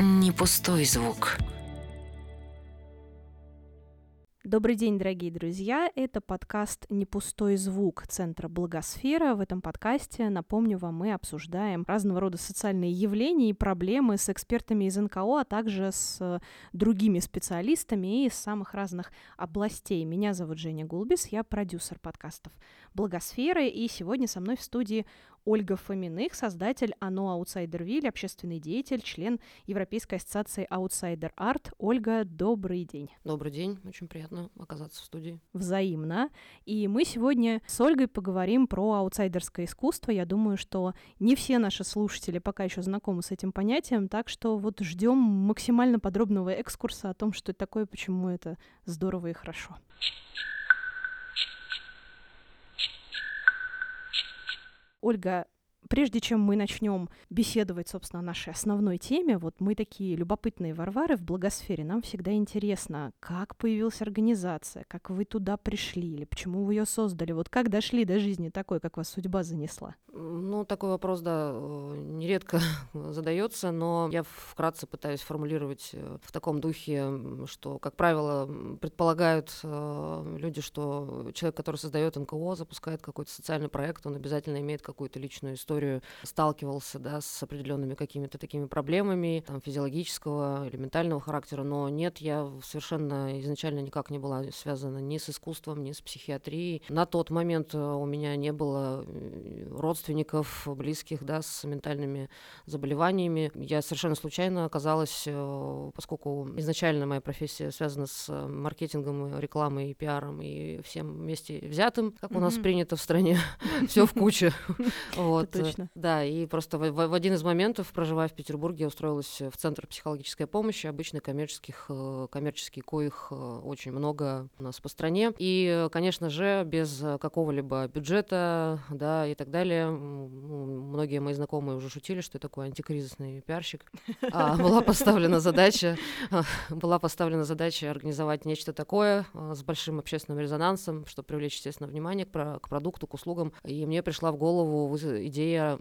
не пустой звук. Добрый день, дорогие друзья. Это подкаст «Не пустой звук» Центра Благосфера. В этом подкасте, напомню вам, мы обсуждаем разного рода социальные явления и проблемы с экспертами из НКО, а также с другими специалистами из самых разных областей. Меня зовут Женя Гулбис, я продюсер подкастов Благосферы, и сегодня со мной в студии Ольга Фоминых, создатель АНО «Аутсайдервиль», общественный деятель, член Европейской ассоциации «Аутсайдер Арт». Ольга, добрый день. Добрый день, очень приятно оказаться в студии. Взаимно. И мы сегодня с Ольгой поговорим про аутсайдерское искусство. Я думаю, что не все наши слушатели пока еще знакомы с этим понятием, так что вот ждем максимально подробного экскурса о том, что это такое, почему это здорово и хорошо. Ольга, прежде чем мы начнем беседовать, собственно, о нашей основной теме, вот мы такие любопытные варвары в благосфере, нам всегда интересно, как появилась организация, как вы туда пришли, или почему вы ее создали, вот как дошли до жизни такой, как вас судьба занесла? Ну, такой вопрос, да, э, нередко задается, но я вкратце пытаюсь формулировать э, в таком духе, что, как правило, предполагают э, люди, что человек, который создает НКО, запускает какой-то социальный проект, он обязательно имеет какую-то личную историю, сталкивался, да, с определенными какими-то такими проблемами, там, физиологического или ментального характера, но нет, я совершенно изначально никак не была связана ни с искусством, ни с психиатрией. На тот момент у меня не было родственников, родственников, близких, да, с ментальными заболеваниями. Я совершенно случайно оказалась, э, поскольку изначально моя профессия связана с маркетингом, рекламой и пиаром и всем вместе взятым, как у нас принято в стране, все в куче. Вот. Да, и просто в один из моментов, проживая в Петербурге, я устроилась в Центр психологической помощи, обычно коммерческих, э, коммерческие коих э, очень много у нас по стране. И, конечно же, без какого-либо бюджета, да, и так далее, многие мои знакомые уже шутили, что я такой антикризисный пиарщик. А, была поставлена задача, была поставлена задача организовать нечто такое а, с большим общественным резонансом, чтобы привлечь, естественно, внимание к, про, к продукту, к услугам. И мне пришла в голову идея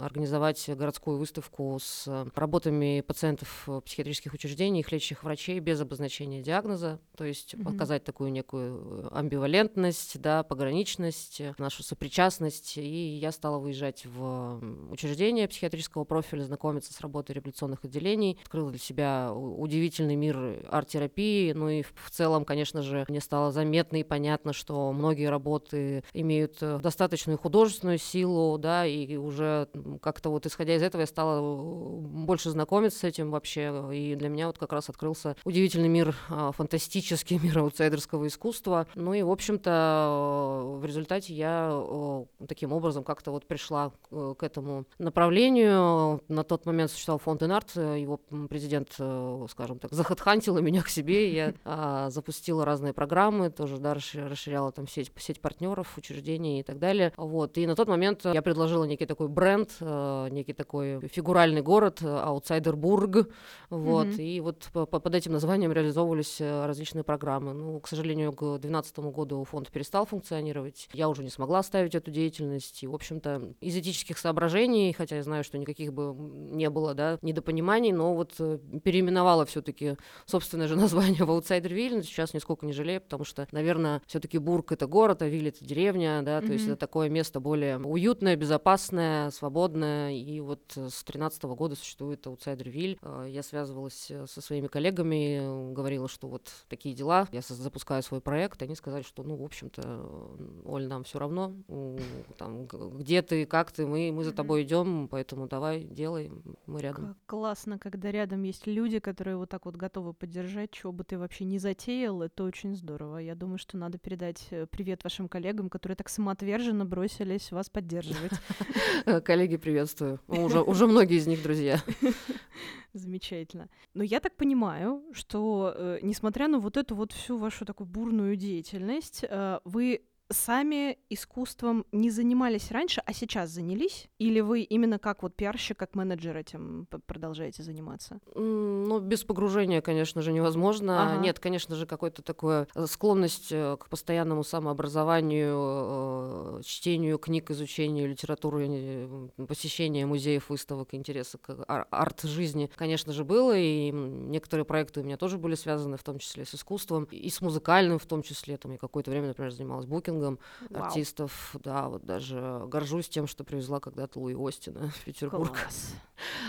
организовать городскую выставку с работами пациентов психиатрических учреждений, их лечащих врачей без обозначения диагноза, то есть mm-hmm. показать такую некую амбивалентность, да, пограничность, нашу сопричастность. И я стала выезжать в учреждения психиатрического профиля, знакомиться с работой реабилитационных отделений, открыла для себя удивительный мир арт-терапии, ну и в целом, конечно же, мне стало заметно и понятно, что многие работы имеют э, достаточную художественную силу, да, и уже как-то вот исходя из этого я стала э, больше знакомиться с этим вообще, и для меня вот как раз открылся удивительный мир, а, фантастический мир аутсайдерского искусства, ну и, в общем-то, в результате я таким образом как-то вот пришла э, к этому направлению. На тот момент существовал фонд Инарт, его президент, э, скажем так, захотхантила меня к себе, я а, запустила разные программы, тоже да, расширяла там сеть, сеть партнеров, учреждений и так далее. Вот. И на тот момент я предложила некий такой бренд, э, некий такой фигуральный город, Аутсайдербург, вот, mm-hmm. и вот под этим названием реализовывались различные программы. Ну, к сожалению, к 2012 году фонд перестал функционировать, я уже не смогла оставить эту деятельность, и, в общем-то, это из этических соображений, хотя я знаю, что никаких бы не было, да, недопониманий, но вот э, переименовала все-таки собственное же название в Аутсайдервиль, сейчас нисколько не жалею, потому что, наверное, все-таки Бург это город, а Виль это деревня, да, mm-hmm. то есть это такое место более уютное, безопасное, свободное, и вот с 13 года существует Аутсайдервиль. Э, я связывалась э, со своими коллегами, говорила, что вот такие дела, я запускаю свой проект, они сказали, что, ну, в общем-то, Оль, нам все равно, там, где ты, как ты, мы, мы за тобой идем, поэтому давай, делай, мы рядом. Как классно, когда рядом есть люди, которые вот так вот готовы поддержать, чего бы ты вообще не затеял, это очень здорово. Я думаю, что надо передать э, привет вашим коллегам, которые так самоотверженно бросились вас поддерживать. Коллеги, приветствую. Уже, уже многие из них друзья. Замечательно. Но я так понимаю, что э, несмотря на вот эту вот всю вашу такую бурную деятельность, э, вы сами искусством не занимались раньше, а сейчас занялись? Или вы именно как вот пиарщик, как менеджер этим продолжаете заниматься? Ну, без погружения, конечно же, невозможно. Ага. Нет, конечно же, какой-то такой э, склонность э, к постоянному самообразованию, чтению книг, изучению литературы, посещению музеев, выставок, интереса к арт-жизни, конечно же, было, и некоторые проекты у меня тоже были связаны в том числе с искусством, и с музыкальным в том числе. Там я какое-то время, например, занималась букингом Вау. артистов. Да, вот даже горжусь тем, что привезла когда-то Луи Остина в Петербург. Класс.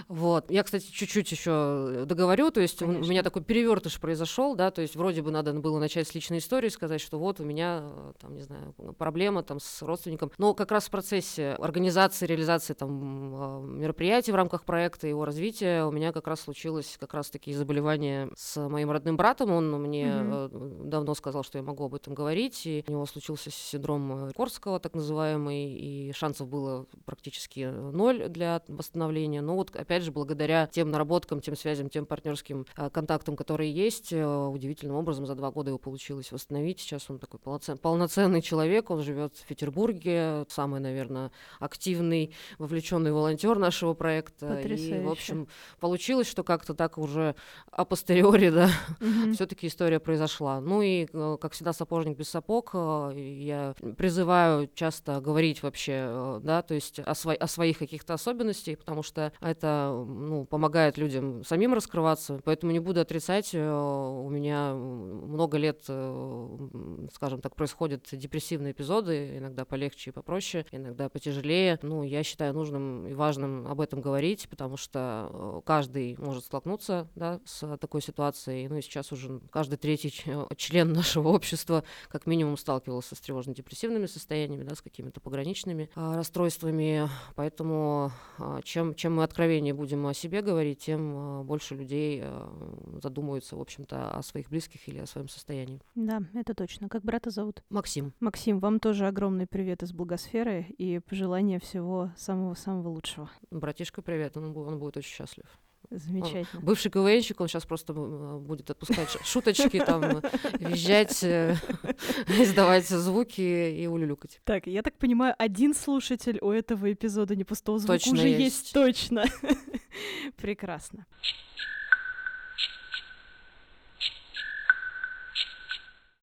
Вот. Я, кстати, чуть-чуть еще договорю. То есть Конечно. у меня такой перевертыш произошел, да, то есть вроде бы надо было начать с личной истории, сказать, что вот у меня, там, не знаю, проблема там с родственником. Но как раз в процессе организации, реализации там а, мероприятий в рамках проекта, его развития у меня как раз случилось как раз такие заболевания с моим родным братом. Он мне mm-hmm. давно сказал, что я могу об этом говорить, и у него случился синдром э, Корского, так называемый, и шансов было практически ноль для восстановления. Но вот, опять же, благодаря тем наработкам, тем связям, тем партнерским э, контактам, которые есть, э, удивительным образом за два года его получилось восстановить. Сейчас он такой полноцен, полноценный человек, он живет в Петербурге, самый, наверное, активный, вовлеченный волонтер нашего проекта. Потрясающе. И, в общем, получилось, что как-то так уже апостериори, да, mm-hmm. все-таки история произошла. Ну и, как всегда, сапожник без сапог. Я призываю часто говорить вообще, да, то есть о, сво- о своих каких-то особенностях, потому что это ну, помогает людям самим раскрываться. Поэтому не буду отрицать, э, у меня много лет, э, скажем так, происходят депрессивные эпизоды, иногда полегче и попроще, иногда потяжелее. Ну, я считаю нужным и важным об этом говорить, потому что э, каждый может столкнуться да, с такой ситуацией. Ну и сейчас уже каждый третий член нашего общества как минимум сталкивался с тревожно-депрессивными состояниями, да, с какими-то пограничными а, расстройствами. Поэтому а, чем, чем мы откровеннее будем о себе говорить, тем а, больше людей а, задумаются, в общем-то, о своих близких или о своем состоянии. Да, это точно. Как брата зовут? Максим. Максим, вам тоже огромный привет из благосферы и пожелания всего самого-самого лучшего. Братишка, привет, он, он будет очень счастлив. Замечательно. Бывший КВНщик, он сейчас просто будет отпускать шуточки, там, визжать, э, издавать звуки и улюлюкать. Так, я так понимаю, один слушатель у этого эпизода не пустого звука точно уже есть. есть точно. Прекрасно.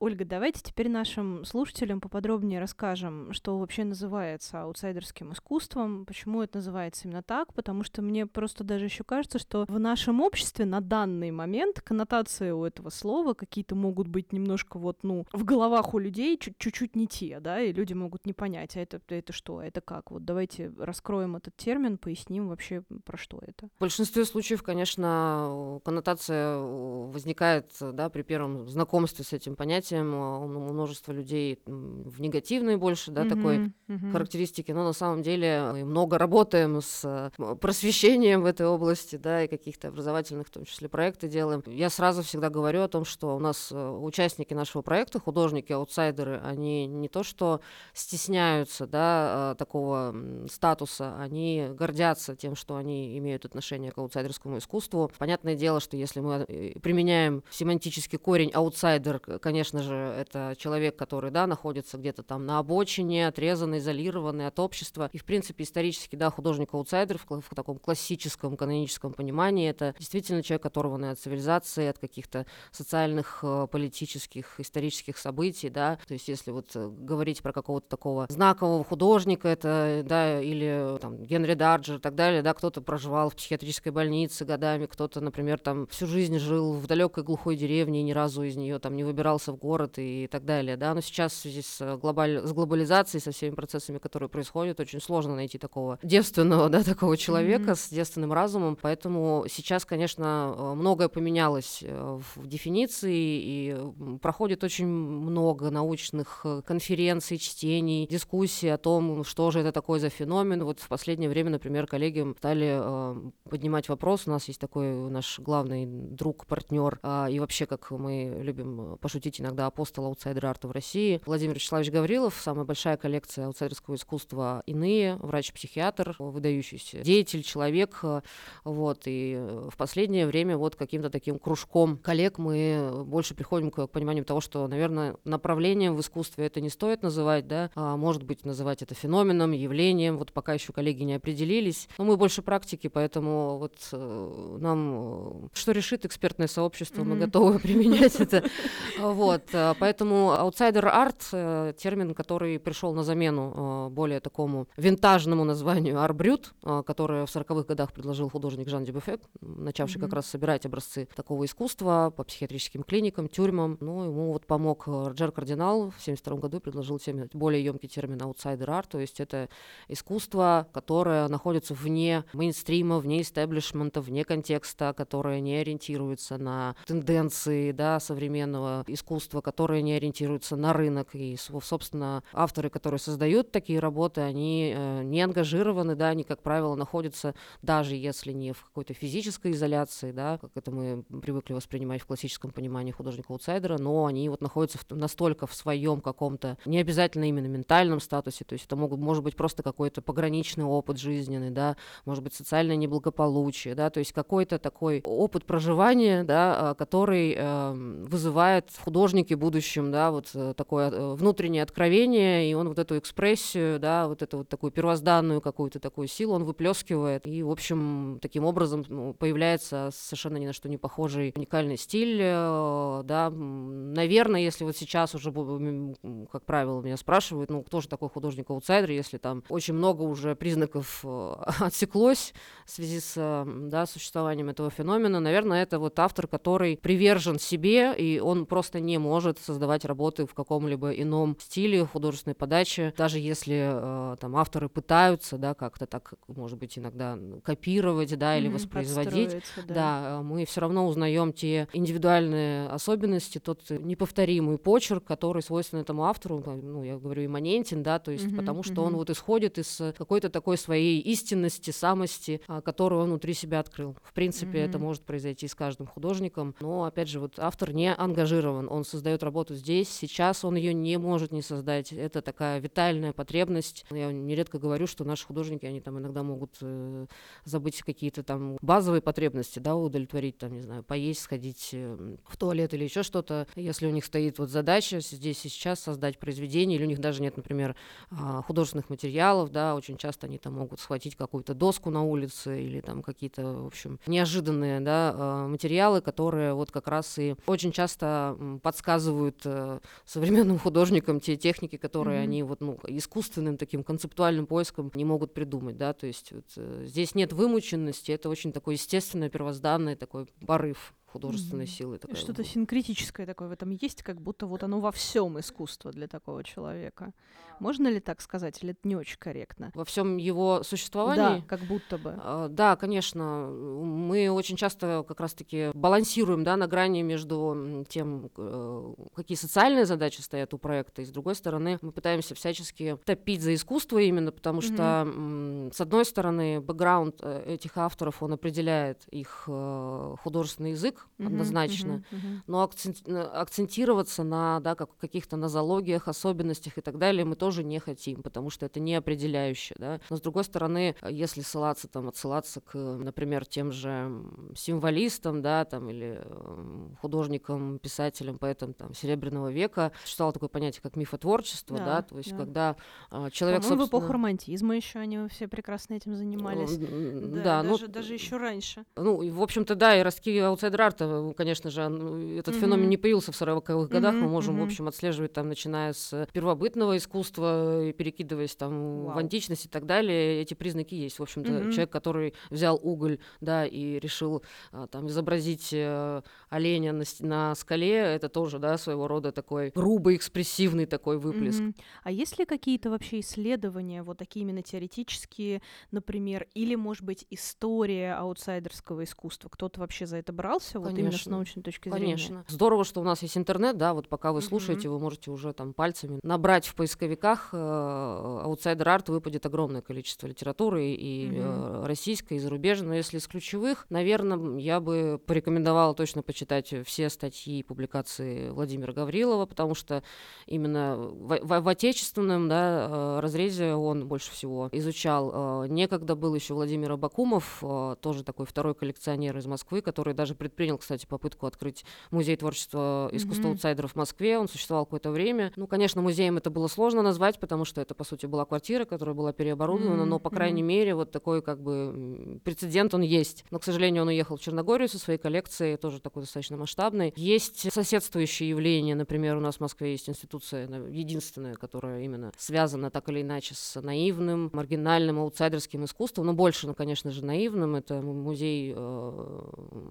Ольга, давайте теперь нашим слушателям поподробнее расскажем, что вообще называется аутсайдерским искусством, почему это называется именно так, потому что мне просто даже еще кажется, что в нашем обществе на данный момент коннотации у этого слова какие-то могут быть немножко вот, ну, в головах у людей чуть-чуть не те, да, и люди могут не понять, а это, это что, а это как. Вот давайте раскроем этот термин, поясним вообще, про что это. В большинстве случаев, конечно, коннотация возникает, да, при первом знакомстве с этим понятием, понятием, а, у множества людей в негативной больше, да, mm-hmm, такой mm-hmm. характеристики, но на самом деле мы много работаем с э, просвещением в этой области, да, и каких-то образовательных, в том числе, проекты делаем. Я сразу всегда говорю о том, что у нас э, участники нашего проекта, художники, аутсайдеры, они не то что стесняются, да, а, такого статуса, они гордятся тем, что они имеют отношение к аутсайдерскому искусству. Понятное дело, что если мы э, применяем семантический корень аутсайдер, конечно, конечно же, это человек, который, да, находится где-то там на обочине, отрезанный, изолированный от общества. И, в принципе, исторически, да, художник-аутсайдер в, в таком классическом каноническом понимании это действительно человек, оторванный от цивилизации, от каких-то социальных, э, политических, исторических событий, да. То есть, если вот э, говорить про какого-то такого знакового художника, это, да, или там Генри Дарджер и так далее, да, кто-то проживал в психиатрической больнице годами, кто-то, например, там всю жизнь жил в далекой глухой деревне и ни разу из нее там не выбирался в город город и так далее, да, но сейчас в связи с, э, глобаль... с глобализацией, со всеми процессами, которые происходят, очень сложно найти такого девственного, да, такого человека mm-hmm. с девственным разумом, поэтому сейчас, конечно, э, многое поменялось э, в дефиниции, и проходит очень много научных конференций, чтений, дискуссий о том, что же это такое за феномен. Вот в последнее время, например, коллеги стали поднимать вопрос, у нас есть такой наш главный друг, партнер, а, и вообще, как мы любим пошутить иногда, иногда апостол аутсайдер-арта в России. Владимир Вячеславович Гаврилов, самая большая коллекция аутсайдерского искусства «Иные», врач-психиатр, выдающийся деятель, человек. Вот, и в последнее время вот каким-то таким кружком коллег мы больше приходим к пониманию того, что, наверное, направлением в искусстве это не стоит называть, да, а может быть называть это феноменом, явлением, вот пока еще коллеги не определились. Но мы больше практики, поэтому вот э, нам э, что решит экспертное сообщество, mm-hmm. мы готовы применять это. Вот, поэтому аутсайдер-арт, термин, который пришел на замену более такому винтажному названию ар-брют, которое в 40-х годах предложил художник Жан Дюбюффе, начавший mm-hmm. как раз собирать образцы такого искусства по психиатрическим клиникам, тюрьмам. Ну, ему вот помог Роджер Кардинал в 72 году предложил термин, более емкий термин аутсайдер-арт, то есть это искусство, которое находится вне мейнстрима, вне истеблишмента, вне контекста, которое не ориентируется на тенденции да, современного искусства, которое не ориентируется на рынок. И, собственно, авторы, которые создают такие работы, они э, не ангажированы, да, они, как правило, находятся, даже если не в какой-то физической изоляции, да, как это мы привыкли воспринимать в классическом понимании художника-аутсайдера, но они вот находятся настолько в своем каком-то, не обязательно именно ментальном статусе, то есть это могут, может быть просто какой-то пограничный опыт жизненный, да, может быть социальное неблагополучие, да, то есть какой-то такой опыт проживания, да, а, который э, вызывает в будущем, да, вот э, такое э, внутреннее откровение, и он вот эту экспрессию, да, вот эту вот такую первозданную какую-то такую силу он выплескивает, и, в общем, таким образом ну, появляется совершенно ни на что не похожий уникальный стиль, э, да, наверное, если вот сейчас уже, как правило, меня спрашивают, ну, кто же такой художник-аутсайдер, если там очень много уже признаков отсеклось в связи с да, существованием этого феномена, наверное, это вот автор, который привержен себе, и он просто не может создавать работы в каком-либо ином стиле художественной подачи, даже если э, там авторы пытаются, да, как-то так, может быть, иногда копировать, да, или mm-hmm, воспроизводить, да. да, мы все равно узнаем те индивидуальные особенности, тот неповторимый почерк, который свойственен этому автору, ну, я говорю, имманентен, да, то есть mm-hmm, потому что mm-hmm. он вот исходит из какой-то такой своей истинности, самости, а, которую он внутри себя открыл. В принципе, mm-hmm. это может произойти с каждым художником, но, опять же, вот автор не ангажирован, он создает работу здесь, сейчас он ее не может не создать. Это такая витальная потребность. Я нередко говорю, что наши художники, они там иногда могут э, забыть какие-то там базовые потребности, да, удовлетворить, там, не знаю, поесть, сходить э, в туалет или еще что-то. Если у них стоит вот задача здесь и сейчас создать произведение, или у них даже нет, например, а, художественных материалов, да, очень часто они там могут схватить какую-то доску на улице или там какие-то, в общем, неожиданные, да, а, материалы, которые вот как раз и очень часто подсказывают э, современным художникам те техники, которые mm-hmm. они вот, ну, искусственным таким концептуальным поиском не могут придумать, да, то есть вот, э, здесь нет вымученности, это очень такой естественный, первозданный такой порыв художественной mm-hmm. силы. Что-то синкретическое такое в этом есть, как будто вот оно во всем искусство для такого человека. Можно ли так сказать, или это не очень корректно? Во всем его существовании? Да, как будто бы. А, да, конечно. Мы очень часто как раз-таки балансируем да, на грани между тем, э, какие социальные задачи стоят у проекта, и с другой стороны мы пытаемся всячески топить за искусство именно потому, что mm-hmm. с одной стороны бэкграунд э, этих авторов, он определяет их э, художественный язык mm-hmm. однозначно, mm-hmm. но акцентироваться на да, как, каких-то нозологиях, особенностях и так далее мы тоже не хотим, потому что это не определяющее, да. Но с другой стороны, если ссылаться там, отсылаться к, например, тем же символистам, да, там, или художникам, писателям, поэтам там Серебряного века, существовало такое понятие, как мифотворчество, да, да то есть да. когда э, человек, собственно... в эпоху романтизма еще они все прекрасно этим занимались. Да, да даже, ну, даже еще раньше. Ну, в общем-то, да, и ростки аутсайдер арта, конечно же, этот mm-hmm. феномен не появился в 40-х годах, mm-hmm, мы можем, mm-hmm. в общем, отслеживать там, начиная с первобытного искусства, искусство, перекидываясь там Вау. в античность и так далее, эти признаки есть. В общем-то, mm-hmm. человек, который взял уголь, да, и решил а, там изобразить э, оленя на, на скале, это тоже, да, своего рода такой грубый, экспрессивный такой выплеск. Mm-hmm. А есть ли какие-то вообще исследования, вот такие именно теоретические, например, или, может быть, история аутсайдерского искусства? Кто-то вообще за это брался развиваться вот именно с Конечно. научной точки зрения. Конечно. Здорово, что у нас есть интернет, да, вот пока вы слушаете, вы можете уже там пальцами набрать в поисковиках э, аутсайдер арт, выпадет огромное количество литературы и э, российской, и зарубежной. Но если из ключевых, наверное, я бы порекомендовала точно почитать все статьи и публикации Владимира Гаврилова, потому что именно в, в- в отечественном да, э, разрезе он больше всего изучал. Э, Некогда был еще Владимир Абакумов, э, тоже такой второй коллекционер из Москвы, который даже предпринял, кстати, попытку открыть музей творчества искусства Мгм. аутсайдеров в Москве. Он существовал какое-то время. Ну, конечно, музеем это было сложно назвать, потому что это, по сути, была квартира, которая была переоборудована, но, по крайней мгм. мере, вот такой как бы прецедент он есть. Но, к сожалению, он уехал в Черногорию со своей коллекцией, тоже такой достаточно масштабной. Есть соседствующие явления, например, у нас в Москве есть институция, на- единственная, которая именно связана так или иначе с наивным, маргинальным, аутсайдерским искусством, но больше, ну, конечно же, наивным. Это музей э,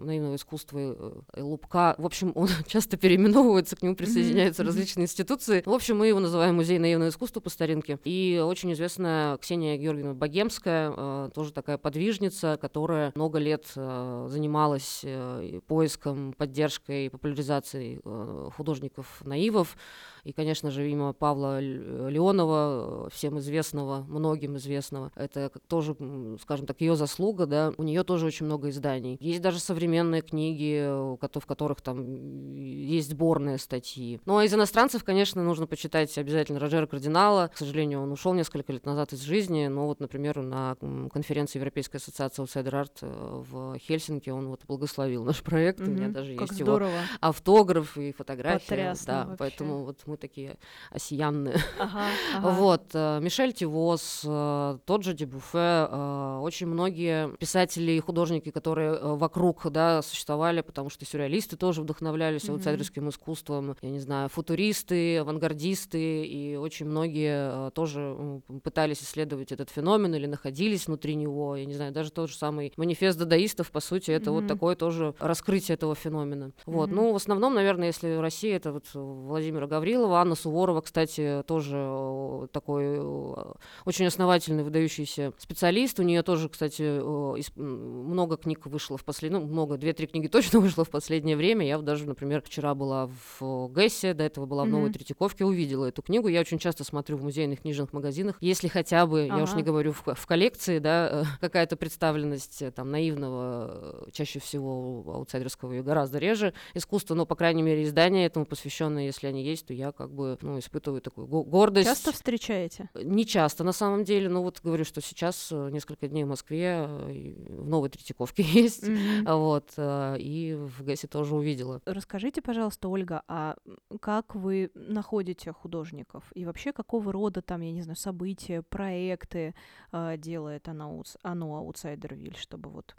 наивного искусства э, Лубка. В общем, он часто переименовывается, к нему присоединяются мгм. различные институции. В общем, мы его называем Музей наивного искусства по старинке. И очень известная Ксения Георгиевна Богемская, э, тоже такая подвижница, которая много лет э, занималась э, поиском, поддержкой и популяризацией э, художников-наивов. И, конечно же, имя Павла Леонова, э, всем известного, многим известного, это тоже, скажем так, ее заслуга, да. У нее тоже очень много изданий. Есть даже современные книги, э, в которых там есть сборные статьи. Ну, а из иностранцев, конечно, нужно почитать обязательно Роджера Кардинала. К сожалению, он ушел несколько лет назад из жизни, но вот, например, на конференции Европейской ассоциации Outsider Art э, в Хельсинки он вот благословил наш проект. У меня даже Как есть его здорово. автограф и фотография. Потрясно да, вообще. поэтому вот мы такие осиянные. Ага, ага. Вот, э, Мишель Тивос, э, тот же Дебуфе, э, очень многие писатели и художники, которые вокруг, да, существовали, потому что сюрреалисты тоже вдохновлялись аутсайдерским искусством, я не знаю, футуристы, авангардисты, и очень многие тоже пытались исследовать этот феномен или находились внутри него, я не знаю, даже тот же самый манифест дадаистов, по сути, это вот Мгм. такое тоже раскрытие этого феномена. Вот, Мгм. ну, в основном, наверное, если Россия, это вот Владимира Гаврилова, Анна Суворова, кстати, тоже э, такой э, очень основательный, выдающийся специалист. У нее тоже, кстати, э, много книг вышло в последнее, ну, много, две-три книги точно вышло в последнее время. Я даже, например, вчера была в Гэссе, до этого была в Новой Мгм. Третьяковке, увидела эту книгу. Я очень часто смотрю в музейных книжных магазинах. Если хотя бы, я уж Ага. не говорю в, в коллекции, да, какая-то представленность там наивного, чаще всего аутсайдерского и гораздо реже искусства, но, по крайней мере, издания этому посвященные, если они есть, то я как бы, ну, испытываю такую го- гордость. Часто встречаете? Не часто, на самом деле, но вот говорю, что сейчас э, несколько дней в Москве, э, в Новой Третьяковке есть, а вот, э, и в ГЭСе тоже увидела. Расскажите, пожалуйста, Ольга, а как вы находите художников? И вообще, какого рода там, я не знаю, события, проекты а, делает оно, оно Аутсайдервиль, чтобы вот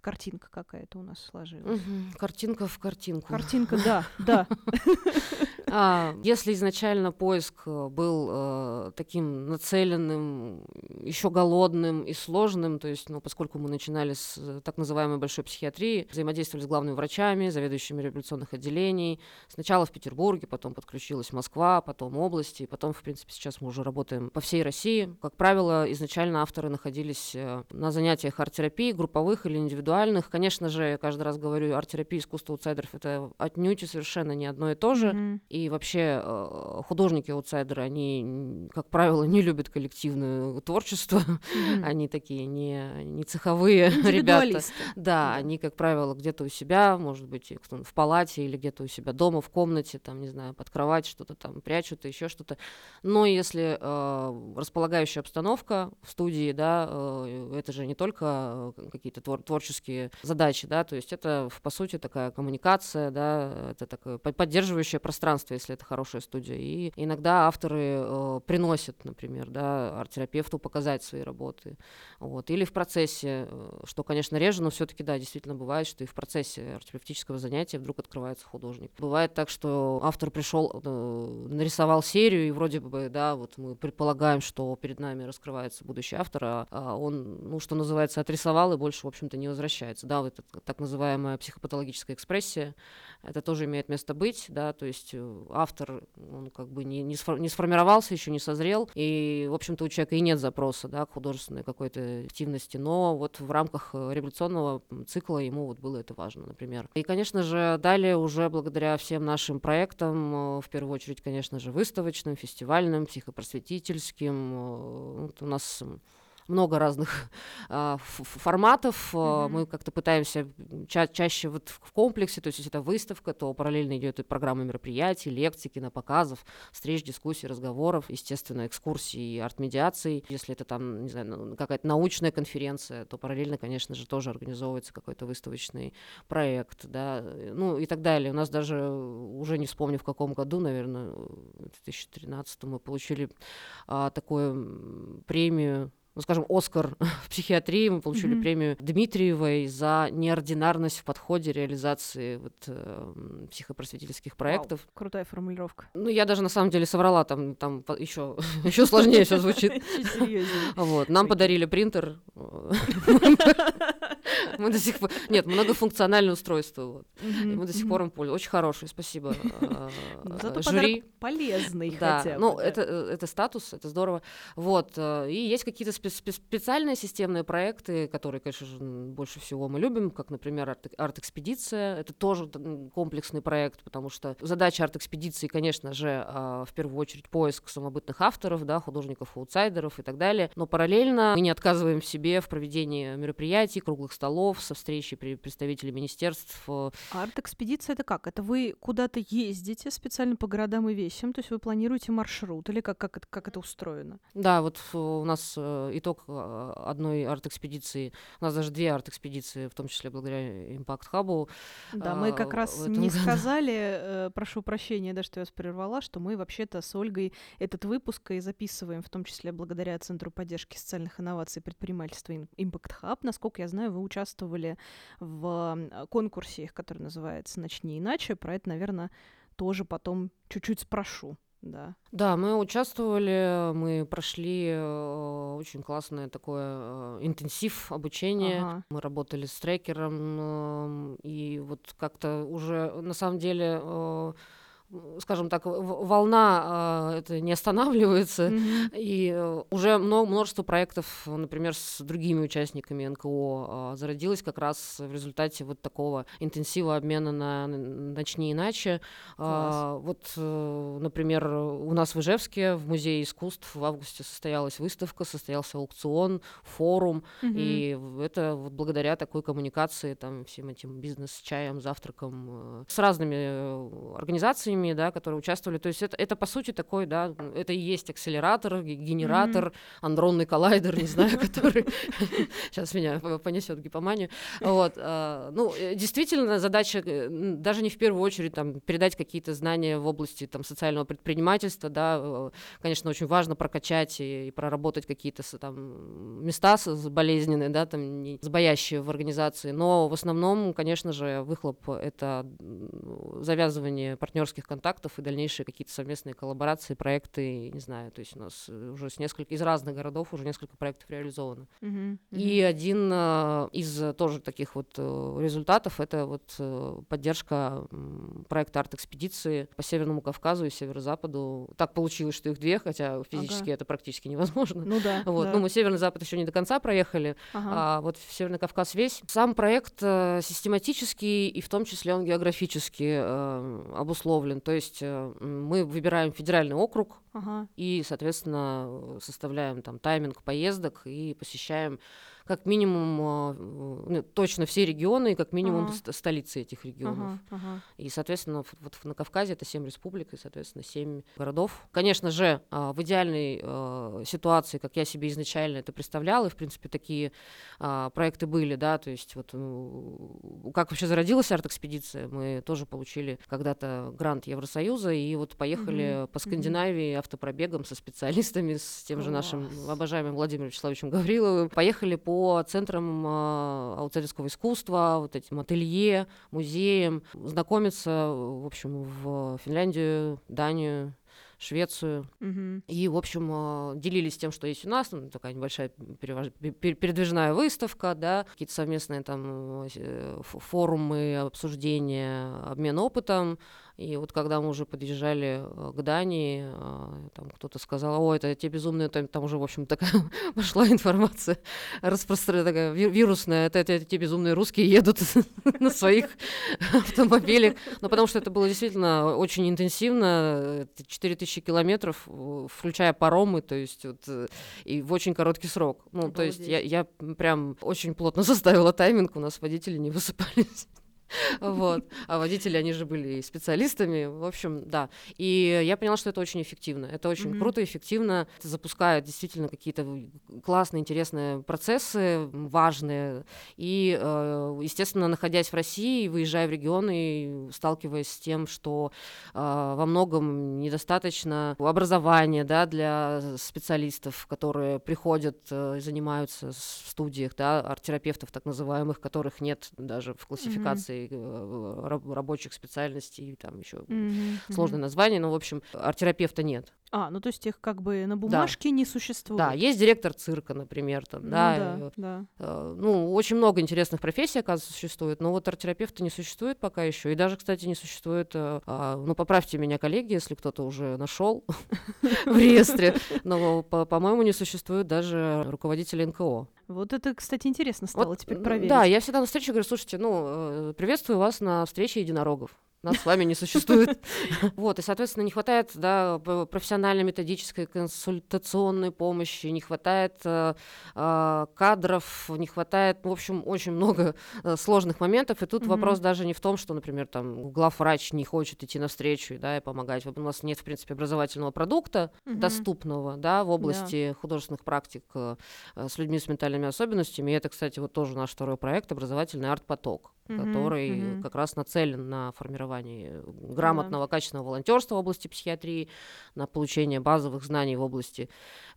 картинка какая-то у нас сложилась? Мгм. Картинка в картинку. Картинка, да, да. А, если изначально поиск э, был э, таким нацеленным, еще голодным и сложным, то есть, ну, поскольку мы начинали с э, так называемой большой психиатрии, взаимодействовали с главными врачами, заведующими реабилитационных отделений, сначала в Петербурге, потом подключилась Москва, потом области, потом, в принципе, сейчас мы уже работаем по всей России. Как правило, изначально авторы находились на занятиях арт-терапии, групповых или индивидуальных. Конечно же, я каждый раз говорю, арт-терапия, искусство аутсайдеров — это отнюдь и совершенно не одно и то же. Мгм. И вообще э, художники-аутсайдеры, они, как правило, не любят коллективное творчество. Мгм. Они такие не, не цеховые ребята. Да, Да. они, как правило, где-то у себя, может быть, в палате или где-то у себя дома, в комнате, там, не знаю, под кровать что-то там прячут, еще что-то. Но если э, располагающая обстановка в студии, да, э, это же не только э, какие-то твор- творческие задачи, да, то есть это, по сути, такая коммуникация, да, это такое по- поддерживающее пространство, если это хорошая студия. И иногда авторы э, приносят, например, да, арт-терапевту показать свои работы. Вот. Или в процессе, э, что, конечно, реже, но все-таки, да, действительно бывает, что и в процессе арт-терапевтического занятия вдруг открывается художник. Бывает так, что автор пришел, э, нарисовал серию, и вроде бы, да, вот мы предполагаем, что перед нами раскрывается будущий автор, а, а он, ну, что называется, отрисовал и больше, в общем-то, не возвращается. Да, вот эта так называемая психопатологическая экспрессия, это тоже имеет место быть, да, то есть э, автор, он как бы не, не, сфор- не сформировался, еще не созрел, и, в общем-то, у человека и нет запроса, да, к художественной какой-то активности, но вот в рамках э, революционного цикла ему вот было это важно, например. И, конечно же, далее уже благодаря всем нашим проектам, э, в первую очередь, конечно же, выставочным, фестивальным, психопросветительским, вот у нас много разных э, форматов. Mm-hmm. Мы как-то пытаемся ча- чаще вот в комплексе, то есть если это выставка, то параллельно идет и программа мероприятий, лекций, кинопоказов, встреч, дискуссий, разговоров, естественно, экскурсий, арт-медиаций. Если это там, не знаю, ну, какая-то научная конференция, то параллельно, конечно же, тоже организовывается какой-то выставочный проект, да, ну и так далее. У нас даже, уже не вспомню в каком году, наверное, в 2013 мы получили а, такую премию ну, скажем, Оскар в психиатрии, мы получили mm-hmm. премию Дмитриевой за неординарность в подходе реализации вот, э, психопросветительских проектов. Вау, крутая формулировка. Ну, я даже на самом деле соврала, там, там еще, еще сложнее все звучит. Вот, нам подарили принтер. Мы до сих пор... Нет, многофункциональное устройство. Вот. Мы до сих пор им пользуемся. Очень хорошее, спасибо. Ну, зато жюри. полезный да. Ну, это, э, это статус, это здорово. Вот. Э, и есть какие-то специальные системные проекты, которые, конечно же, больше всего мы любим, как, например, арт-экспедиция. Это тоже комплексный проект, потому что задача арт-экспедиции, конечно же, а, в первую очередь поиск самобытных авторов, да, художников-аутсайдеров и так далее. Но параллельно мы не отказываем себе в проведении мероприятий, круглых столов, со встречей представителей министерств. А арт-экспедиция это как? Это вы куда-то ездите специально по городам и весям? То есть вы планируете маршрут? Или как, как, это, как это устроено? Да, вот у нас э, итог а, одной арт-экспедиции. У нас даже две арт-экспедиции, в том числе благодаря Impact Hub. Да, мы как а, раз не году. сказали, э, прошу прощения, да, что я вас прервала, что мы вообще-то с Ольгой этот выпуск и записываем, в том числе благодаря Центру поддержки социальных инноваций и предпринимательства Impact Hub. Насколько я знаю, вы участвовали в конкурсе, который называется «Начни иначе». Про это, наверное, тоже потом чуть-чуть спрошу да. Да, мы участвовали, мы прошли э, очень классное такое э, интенсив обучения. Ага. Мы работали с трекером, э, и вот как-то уже на самом деле э, скажем так, волна э, это не останавливается, mm-hmm. и э, уже много, множество проектов, например, с другими участниками НКО э, зародилось как раз в результате вот такого интенсива обмена на «Начни иначе». Э, вот, э, например, у нас в Ижевске в Музее искусств в августе состоялась выставка, состоялся аукцион, форум, mm-hmm. и это вот благодаря такой коммуникации, там, всем этим бизнес-чаям, завтракам, э, с разными организациями, компаниями, да, которые участвовали. То есть это, это по сути такой, да, это и есть акселератор, генератор, mm-hmm. андронный коллайдер, не знаю, который сейчас меня понесет гипоманию. Вот, а, ну, э, действительно, задача э, даже не в первую очередь там передать какие-то знания в области там социального предпринимательства, да, э, конечно, очень важно прокачать и, и проработать какие-то там места болезненные, да, там не сбоящие в организации, но в основном, конечно же, выхлоп это завязывание партнерских контактов и дальнейшие какие-то совместные коллаборации, проекты, не знаю, то есть у нас э, уже с нескольких, из разных городов уже несколько проектов реализовано. Uh-huh, uh-huh. И один uh, из тоже таких вот uh, результатов это вот поддержка проекта арт-экспедиции по Северному Кавказу и Северо-Западу. Так получилось, что их две, хотя физически ага. это практически невозможно. Ну да. Вот. Да. Ну, мы Северный Запад еще не до конца проехали, ага. а вот Северный Кавказ весь. Сам проект систематический, и в том числе он географически uh, обусловлен то есть э, мы выбираем федеральный округ ага. и, соответственно, составляем там тайминг поездок и посещаем как минимум а, ну, точно все регионы и как минимум ага. столицы этих регионов. Ага, ага. И, соответственно, вот на Кавказе это 7 республик и, соответственно, 7 городов. Конечно же, а, в идеальной а, ситуации, как я себе изначально это представляла, и, в принципе, такие проекты были, да, то есть вот ну, как вообще зародилась арт-экспедиция, мы тоже получили когда-то грант Евросоюза и вот поехали угу, по Скандинавии автопробегом со специалистами, с тем же нашим обожаемым Владимиром Вячеславовичем Гавриловым. Поехали по по центрам э, аутсайдерского искусства, вот этим ателье, музеям, знакомиться, в общем, в Финляндию, Данию, Швецию. Мгм. И, в общем, э, делились тем, что есть у нас, ну, такая небольшая перевож- пе- пе- передвижная выставка, да, какие-то совместные там э, форумы, обсуждения, обмен опытом. И вот когда мы уже подъезжали э, к Дании, э, там кто-то сказал, о, это те безумные, там, там уже, в общем, такая пошла информация распространенная, такая ви- вирусная, это, это, это те безумные русские едут на своих автомобилях. Ну, потому что это было действительно очень интенсивно, э, 4000 километров, включая паромы, то есть вот, э, и в очень короткий срок. Ну, то есть я, я прям очень плотно составила тайминг, у нас водители не высыпались. Вот. А водители, они же были и специалистами. В общем, да. И я поняла, что это очень эффективно. Это очень Мгм. круто, эффективно. Это запускает действительно какие-то классные, интересные процессы, важные. И, э, естественно, находясь в России, выезжая в регионы, сталкиваясь с тем, что э, во многом недостаточно образования да, для специалистов, которые приходят э, и занимаются в студиях, да, арт-терапевтов так называемых, которых нет даже в классификации э, раб- рабочих специальностей, там еще Мгм. сложное название, но, в общем, арт-терапевта нет. А, ну то есть их как бы на бумажке не существует. Да, есть директор цирка, например, там, Ну да, да, э, да. э, ну, очень много интересных профессий, оказывается, существует, но вот арт-терапевта не существует пока еще, и даже, кстати, не существует, э, а, ну, поправьте меня, коллеги, если кто-то уже нашел в реестре, но, по- по-моему, не существует даже руководителя НКО. Вот это, кстати, интересно стало Вот, теперь проверить. Да, я всегда на встрече говорю, слушайте, ну, э, приветствую вас на встрече единорогов. Нас с вами не существует. Вот, и, соответственно, не хватает да, п- профессионально-методической консультационной помощи, не хватает э, э, кадров, не хватает, в общем, очень много э, сложных моментов. И тут Мгм. вопрос даже не в том, что, например, там главврач не хочет идти навстречу да, и помогать. У нас нет, в принципе, образовательного продукта, Мгм. доступного да, в области художественных практик э, э, с людьми с ментальными особенностями. И это, кстати, вот тоже наш второй проект «Образовательный арт-поток», Мгм, который мгм. как раз нацелен на формирование грамотного, качественного волонтерства в области психиатрии, на получение базовых знаний в области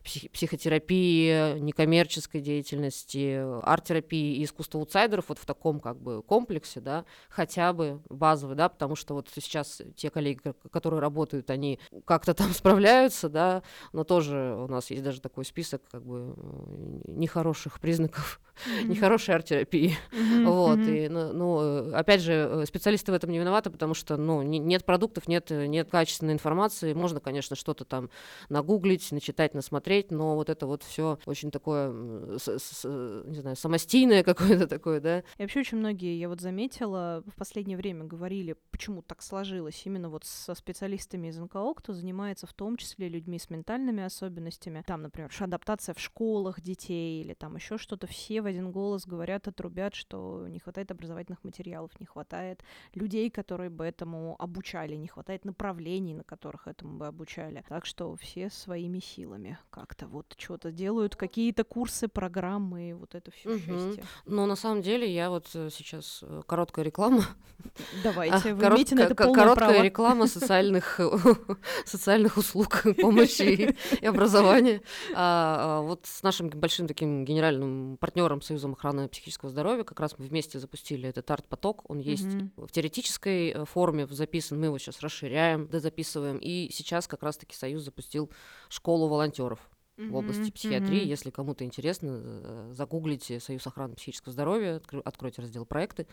психи- психотерапии, некоммерческой деятельности, арт-терапии и искусства аутсайдеров вот в таком как бы комплексе, да, хотя бы базовый, да, потому что вот сейчас те коллеги, ко- которые работают, они как-то там справляются, да, но тоже у нас есть даже такой список как бы м, нехороших признаков, Мгм. нехорошей арт-терапии. Мгм, Вот, мгм. и, ну, ну, э, опять же, э, специалисты в этом не виноваты, потому что, ну, не- нет продуктов, нет, э, нет качественной информации. Можно, конечно, что-то там нагуглить, начитать, насмотреть, но вот это вот все очень такое, э, не знаю, самостийное какое-то такое, да. И вообще очень многие, я вот заметила, в последнее время говорили, почему так сложилось именно вот со специалистами из НКО, кто занимается в том числе людьми с ментальными особенностями. Там, например, адаптация в школах детей или там еще что-то. Все в один голос говорят, отрубят, что не хватает образовательных материалов, не хватает людей, которые бы этому обучали, не хватает направлений, на которых этому бы обучали. Так что все своими силами как-то вот что-то делают, какие-то курсы, программы, вот это все счастье. Но на самом деле я вот э, сейчас э, короткая реклама. Давайте, А, вы имеете на это Короткая право. реклама социальных, социальных услуг, помощи и, образования. А, а, вот с нашим большим таким генеральным партнером Союзом охраны психического здоровья как раз мы вместе запустили этот арт-поток. Он есть в теоретической э, форме записан, мы его сейчас расширяем, дозаписываем. И сейчас как раз-таки Союз запустил школу волонтеров в области психиатрии. Если кому-то интересно, э, загуглите Союз охраны психического здоровья, откройте раздел проекты.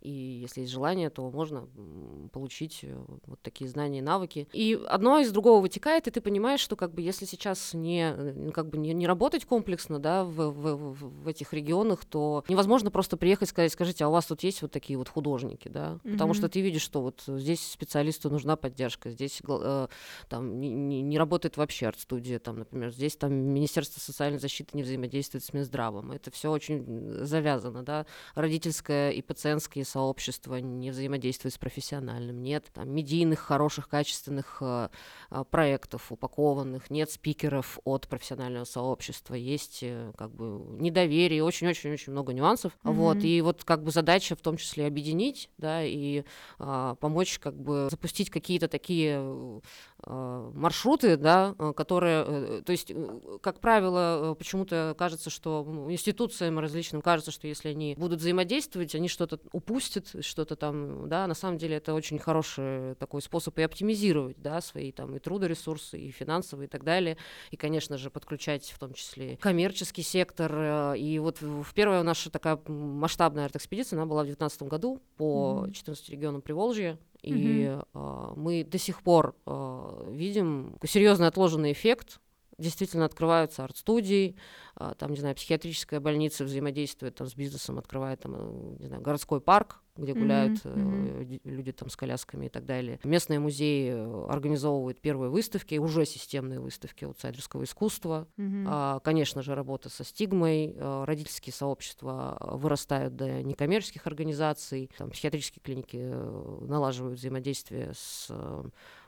И если есть желание, то можно получить э, вот такие знания и навыки. И одно из другого вытекает, и ты понимаешь, что как бы если сейчас не, э, как бы не, не работать комплексно да, в, в, в- этих регионах, то невозможно просто приехать и сказать, скажите, а у вас тут есть вот такие вот художники, да? Потому что ты видишь, что вот здесь специалисту нужна поддержка, здесь э, там не, не- не работает вообще арт-студия, там, например, здесь там Министерство социальной защиты не взаимодействует с Минздравом. Это все очень завязано, да. Родительское и пациентские сообщества не взаимодействуют с профессиональным. Нет там медийных, хороших, качественных э, э, проектов упакованных, нет спикеров от профессионального сообщества, есть э, как бы недоверие, очень-очень-очень много нюансов. Вот, Мгм. и вот как бы задача в том числе объединить, да, и а, помочь как бы запустить какие-то такие э, маршруты, да, э, которые, э, то есть, э, как правило, э, почему-то кажется, что институциям различным кажется, что если они будут взаимодействовать, они что-то упустят, пропустит что-то там, да, на самом деле это очень хороший такой способ и оптимизировать, да, свои там и трудоресурсы, и финансовые и так далее, и, конечно же, подключать в том числе коммерческий сектор, э, и вот в первая наша такая масштабная арт-экспедиция, она была в 2019 году по mm-hmm. 14 регионам Приволжья, и mm-hmm. э, мы до сих пор э, видим серьезный отложенный эффект действительно открываются арт-студии, там, не знаю, психиатрическая больница взаимодействует там, с бизнесом, открывает там, э, не знаю, городской парк, где гуляют mm-hmm. люди там с колясками и так далее. Местные музеи э, организовывают первые выставки, уже системные выставки аутсайдерского искусства. Mm-hmm. А, конечно же, работа со стигмой, родительские сообщества вырастают до некоммерческих организаций, там, психиатрические клиники налаживают взаимодействие с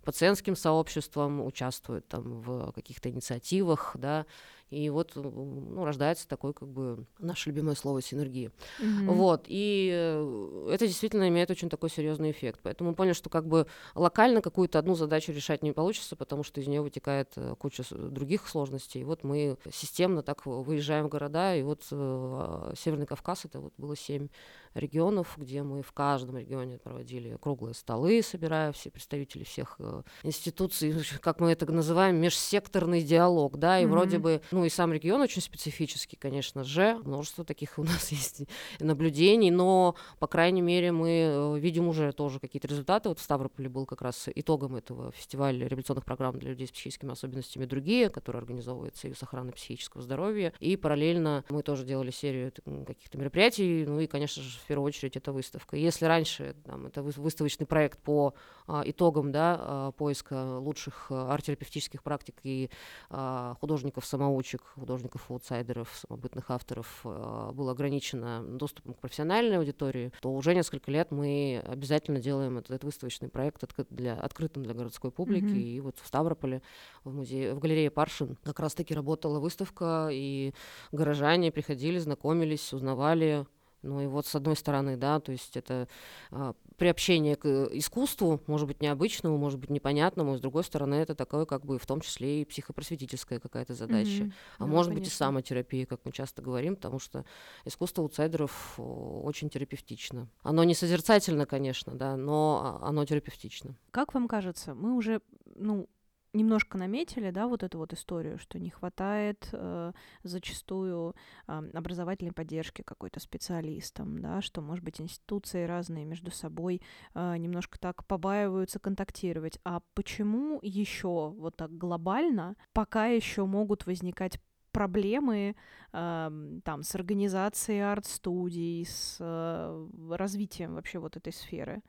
пациентским сообществом, участвуют там в каких-то инициативах, да, и вот ну, рождается такой, как бы, наше любимое слово синергия. Mm-hmm. Вот. И э, это действительно имеет очень такой серьезный эффект. Поэтому мы поняли, что как бы локально какую-то одну задачу решать не получится, потому что из нее вытекает э, куча других сложностей. И вот мы системно так выезжаем в города, и вот э, Северный Кавказ это вот было семь регионов, где мы в каждом регионе проводили круглые столы, собирая все представители всех э, институций, как мы это называем, межсекторный диалог, да, и mm-hmm. вроде бы, ну и сам регион очень специфический, конечно же, множество таких у нас есть наблюдений, но, по крайней мере, мы э, видим уже тоже какие-то результаты. Вот в Ставрополе был как раз итогом этого фестиваля революционных программ для людей с психическими особенностями другие, который организовывает Союз охраны психического здоровья, и параллельно мы тоже делали серию каких-то мероприятий, ну и, конечно же, в первую очередь это выставка. Если раньше там, это выставочный проект по а, итогам да, а, поиска лучших а, арт-терапевтических практик и а, художников-самоучек, художников-аутсайдеров, самобытных авторов а, было ограничено доступом к профессиональной аудитории, то уже несколько лет мы обязательно делаем этот, этот выставочный проект открыт для, открытым для городской публики. Mm-hmm. И вот в Ставрополе, в музее, в галерее Паршин как раз-таки работала выставка, и горожане приходили, знакомились, узнавали ну и вот с одной стороны, да, то есть это а, приобщение к искусству, может быть необычному, может быть непонятному, с другой стороны это такое как бы в том числе и психопросветительская какая-то задача, mm-hmm. а да, может конечно. быть и самотерапия, как мы часто говорим, потому что искусство аутсайдеров очень терапевтично. Оно не созерцательно, конечно, да, но а, оно терапевтично. Как вам кажется, мы уже, ну, немножко наметили, да, вот эту вот историю, что не хватает э, зачастую э, образовательной поддержки какой-то специалистам, да, что, может быть, институции разные между собой э, немножко так побаиваются контактировать. А почему еще вот так глобально пока еще могут возникать проблемы э, там с организацией арт-студий, с э, развитием вообще вот этой сферы?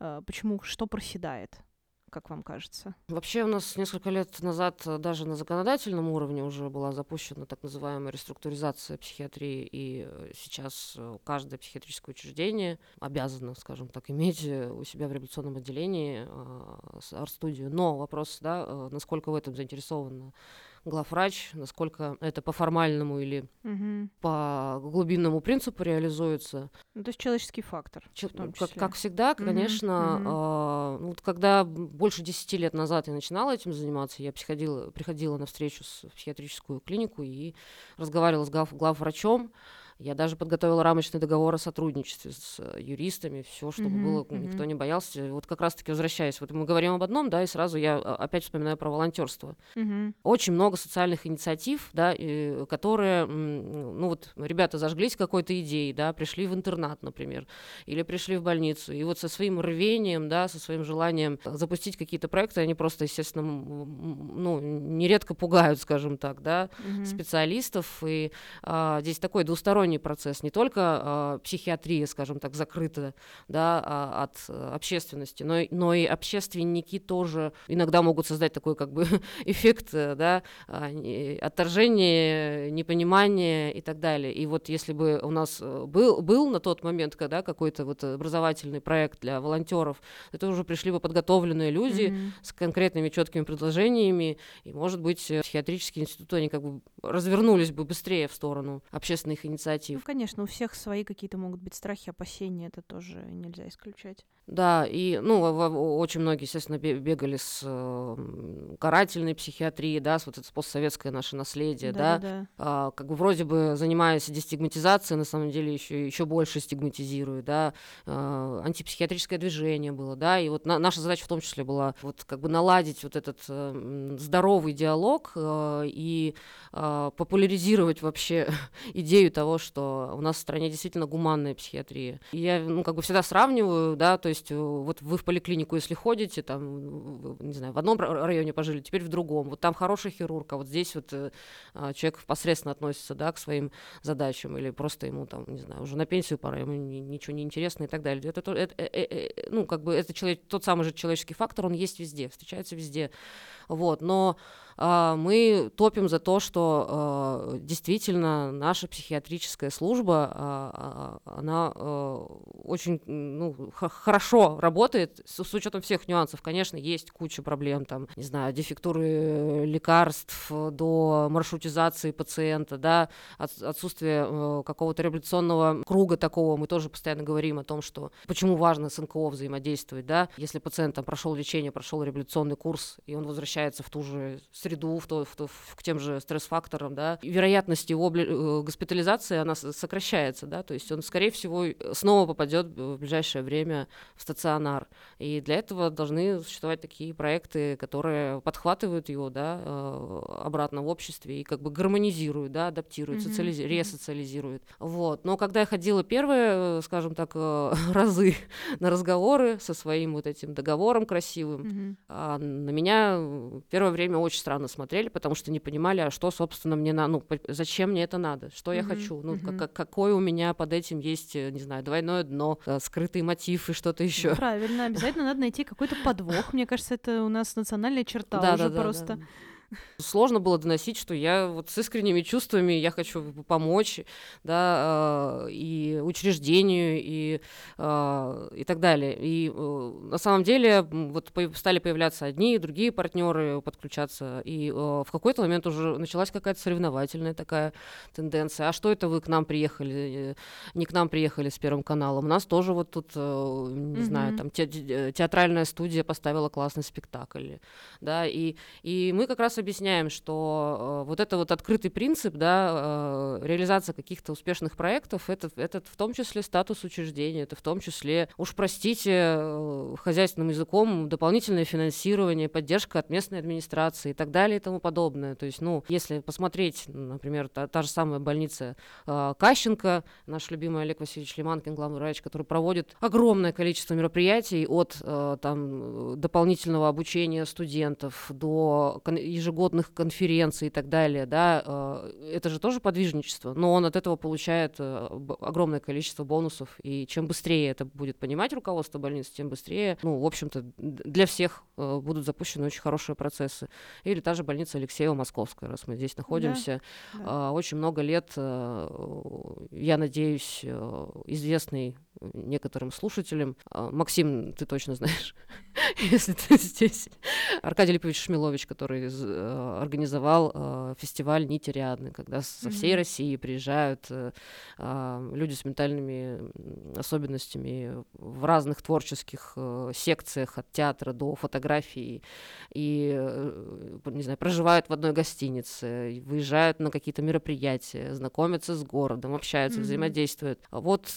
Э, почему что проседает? Как вам кажется? Вообще у нас несколько лет назад э, даже на законодательном уровне уже была запущена так называемая реструктуризация психиатрии, и э, сейчас э, каждое психиатрическое учреждение обязано, скажем так, иметь у себя в революционном отделении арт-студию. Но вопрос, да, насколько в этом заинтересована главврач, насколько это по формальному или угу. по глубинному принципу реализуется. Ну, то есть человеческий фактор. Ч- как, как всегда, конечно, угу. э, вот когда больше десяти лет назад я начинала этим заниматься, я приходила, приходила на встречу с психиатрическую клинику и разговаривала с глав, главврачом, я даже подготовила рамочный договор о сотрудничестве с э, юристами, все, чтобы mm-hmm, было, mm-hmm. никто не боялся. Вот как раз-таки возвращаясь, вот мы говорим об одном, да, и сразу я а, опять вспоминаю про волонтерство. Mm-hmm. Очень много социальных инициатив, да, и, которые, ну вот, ребята зажглись какой-то идеей, да, пришли в интернат, например, или пришли в больницу, и вот со своим рвением, да, со своим желанием запустить какие-то проекты, они просто, естественно, ну, нередко пугают, скажем так, да, mm-hmm. специалистов, и а, здесь такой двусторонний двусторонний процесс, не только э, психиатрия, скажем так, закрыта да, а, от общественности, но, но и общественники тоже иногда могут создать такой как бы эффект э, да, отторжения, непонимания и так далее. И вот если бы у нас э, был, был на тот момент когда какой-то вот образовательный проект для волонтеров, это уже пришли бы подготовленные люди mm-hmm. с конкретными четкими предложениями, и, может быть, психиатрические институты, они как бы развернулись бы быстрее в сторону общественных инициатив, инициатив. Ну, конечно, у всех свои какие-то могут быть страхи, опасения, это тоже нельзя исключать. Да, и, ну, очень многие, естественно, бегали с э, карательной психиатрией, да, с вот это постсоветское наше наследие, да, да, да. А, как бы вроде бы занимаясь дестигматизацией, на самом деле еще еще больше стигматизирует, да, а, антипсихиатрическое движение было, да, и вот на, наша задача в том числе была вот как бы наладить вот этот э, здоровый диалог э, и э, популяризировать вообще идею того, что у нас в стране действительно гуманная психиатрия. И я, ну, как бы всегда сравниваю, да, то есть э, вот вы в поликлинику, если ходите, там, не знаю, в одном районе пожили, теперь в другом, вот там хороший хирург, а вот здесь вот э, а, человек посредственно относится, да, к своим задачам, или просто ему там, не знаю, уже на пенсию пора, ему ничего не интересно и так далее. Это, это, это, ну, как бы это человек, тот самый же человеческий фактор, он есть везде, встречается везде. Вот, но а, мы топим за то, что а, действительно наша психиатрическая служба, а, она очень ну, хорошо работает, с учетом всех нюансов. Конечно, есть куча проблем, там, не знаю, дефектуры лекарств до маршрутизации пациента, да, отсутствие э, какого-то революционного круга такого. Мы тоже постоянно говорим о том, что почему важно с НКО взаимодействовать, да, если пациент там прошел лечение, прошел революционный курс, и он возвращается в ту же среду, в то, в то, в, к тем же стресс-факторам, да, вероятность его э, госпитализации, она сокращается, да, то есть он, скорее всего, снова попадет в ближайшее время в стационар. И для этого должны существовать такие проекты, которые подхватывают его, да, э, обратно в обществе и как бы гармонизируют, да, адаптируют, mm-hmm. социализи- ресоциализируют. Вот. Но когда я ходила первые, скажем так, э, разы на разговоры со своим вот этим договором красивым, mm-hmm. на меня первое время очень странно смотрели потому что не понимали, а что, собственно, мне надо, ну, зачем мне это надо, что mm-hmm. я хочу, ну, mm-hmm. как, какой у меня под этим есть, э, не знаю, двойное дно, э, скрытый мотив и что-то еще. Ну, правильно, обязательно надо найти какой-то подвох. Мне кажется, это у нас национальная черта да, уже да, просто. Да, да. Сложно было доносить, что я вот с искренними чувствами, я хочу помочь, да, э, и учреждению, и, э, и так далее. И э, на самом деле вот стали появляться одни и другие партнеры подключаться, и в какой-то момент уже началась какая-то соревновательная такая тенденция. А что это вы к нам приехали, не к нам приехали с Первым каналом? У нас тоже вот тут, не mm-hmm. знаю, там те, театральная студия поставила классный спектакль, да, и, и мы как раз объясняем, что э, вот это вот открытый принцип, да, э, реализация каких-то успешных проектов, это, это в том числе статус учреждения, это в том числе, уж простите, э, хозяйственным языком, дополнительное финансирование, поддержка от местной администрации и так далее и тому подобное. То есть, ну, если посмотреть, например, та, та же самая больница э, Кащенко, наш любимый Олег Васильевич Лиманкин, главный врач, который проводит огромное количество мероприятий от э, там дополнительного обучения студентов до ежегодного ежегодных конференций и так далее, да, э, это же тоже подвижничество, но он от этого получает э, огромное количество бонусов, и чем быстрее это будет понимать руководство больницы, тем быстрее, ну, в общем-то, для всех э, будут запущены очень хорошие процессы. Или та же больница Алексеева Московская, раз мы здесь находимся, да, да. очень много лет, я надеюсь, известный некоторым слушателям. А, Максим, ты точно знаешь, если ты здесь. Аркадий Липович Шмилович, который э, организовал э, фестиваль «Нити Рядны», когда со всей России приезжают э, а, люди с ментальными особенностями в разных творческих секциях, от театра до фотографии, и, не знаю, проживают в одной гостинице, выезжают на какие-то мероприятия, знакомятся с городом, общаются, взаимодействуют. Вот